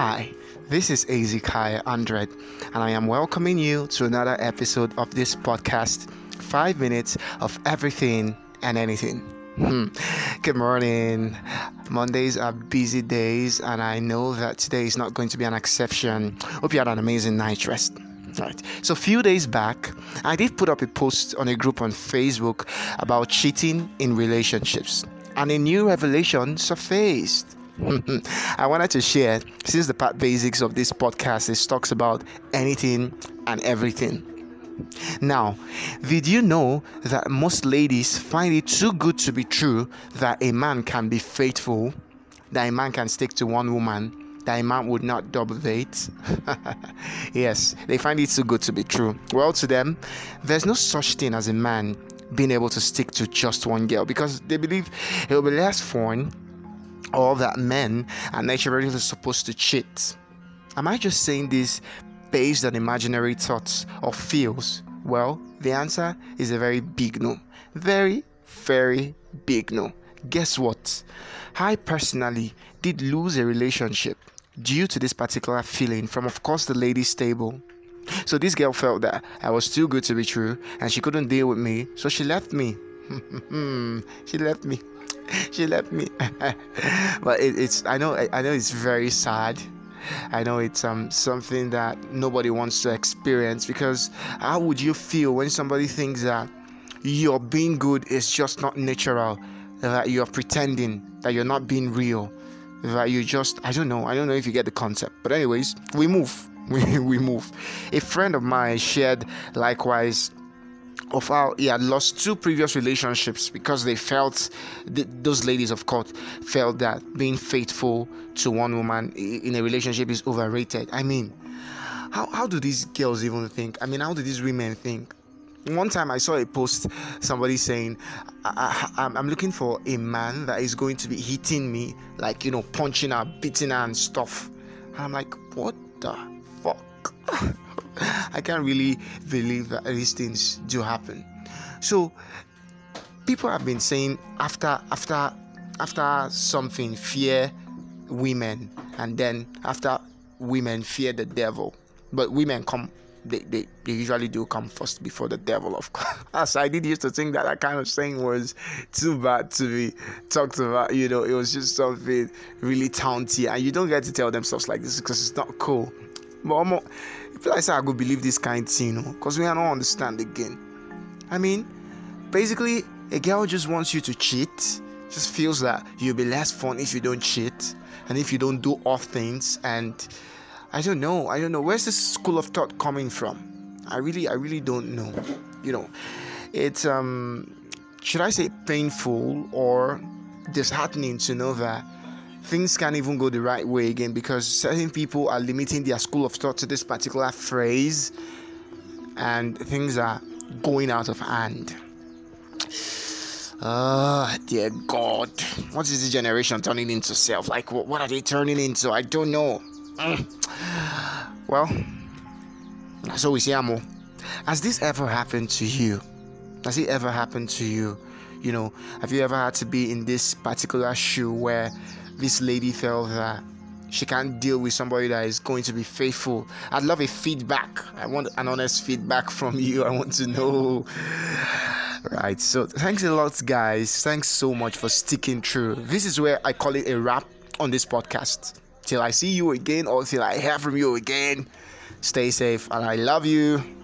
Hi, this is Ezekiah Andred, and I am welcoming you to another episode of this podcast Five Minutes of Everything and Anything. Hmm. Good morning. Mondays are busy days, and I know that today is not going to be an exception. Hope you had an amazing night rest. Right. So, a few days back, I did put up a post on a group on Facebook about cheating in relationships, and a new revelation surfaced. I wanted to share since the part basics of this podcast is talks about anything and everything. Now, did you know that most ladies find it too good to be true that a man can be faithful, that a man can stick to one woman, that a man would not double date? yes, they find it too good to be true. Well, to them, there's no such thing as a man being able to stick to just one girl because they believe it will be less fun or that men are naturally supposed to cheat. Am I just saying this based on imaginary thoughts or feels? Well, the answer is a very big no. Very, very big no. Guess what? I personally did lose a relationship due to this particular feeling from, of course, the ladies' table. So this girl felt that I was too good to be true and she couldn't deal with me, so she left me. Hmm, she left me. she left me. but it, it's I know I know it's very sad. I know it's um something that nobody wants to experience because how would you feel when somebody thinks that you're being good is just not natural, that you're pretending, that you're not being real, that you just I don't know, I don't know if you get the concept. But anyways, we move. We, we move. A friend of mine shared likewise of how he had lost two previous relationships because they felt those ladies of course felt that being faithful to one woman in a relationship is overrated. I mean how, how do these girls even think? I mean how do these women think? One time i saw a post somebody saying I, am looking for a man that is going to be hitting me like you know punching her beating her and stuff. And i'm like what the fuck I can't really believe that these things do happen. So people have been saying after after after something fear women and then after women fear the devil. But women come they, they, they usually do come first before the devil of course. As I did used to think that that kind of saying was too bad to be talked about, you know, it was just something really taunty and you don't get to tell them stuff like this because it's not cool. But if I feel say I go believe this kind of thing, because we don't understand again. I mean, basically, a girl just wants you to cheat, just feels that you'll be less fun if you don't cheat and if you don't do off things. And I don't know, I don't know. Where's this school of thought coming from? I really, I really don't know. You know, it's um, should I say painful or disheartening to know that things can't even go the right way again because certain people are limiting their school of thought to this particular phrase and things are going out of hand. Oh, dear God. What is this generation turning into self? Like, what, what are they turning into? I don't know. Mm. Well, so we see Amo. Has this ever happened to you? Has it ever happened to you? You know, have you ever had to be in this particular shoe where this lady felt that she can't deal with somebody that is going to be faithful. I'd love a feedback. I want an honest feedback from you. I want to know. Right. So thanks a lot, guys. Thanks so much for sticking through. This is where I call it a wrap on this podcast. Till I see you again or till I hear from you again. Stay safe and I love you.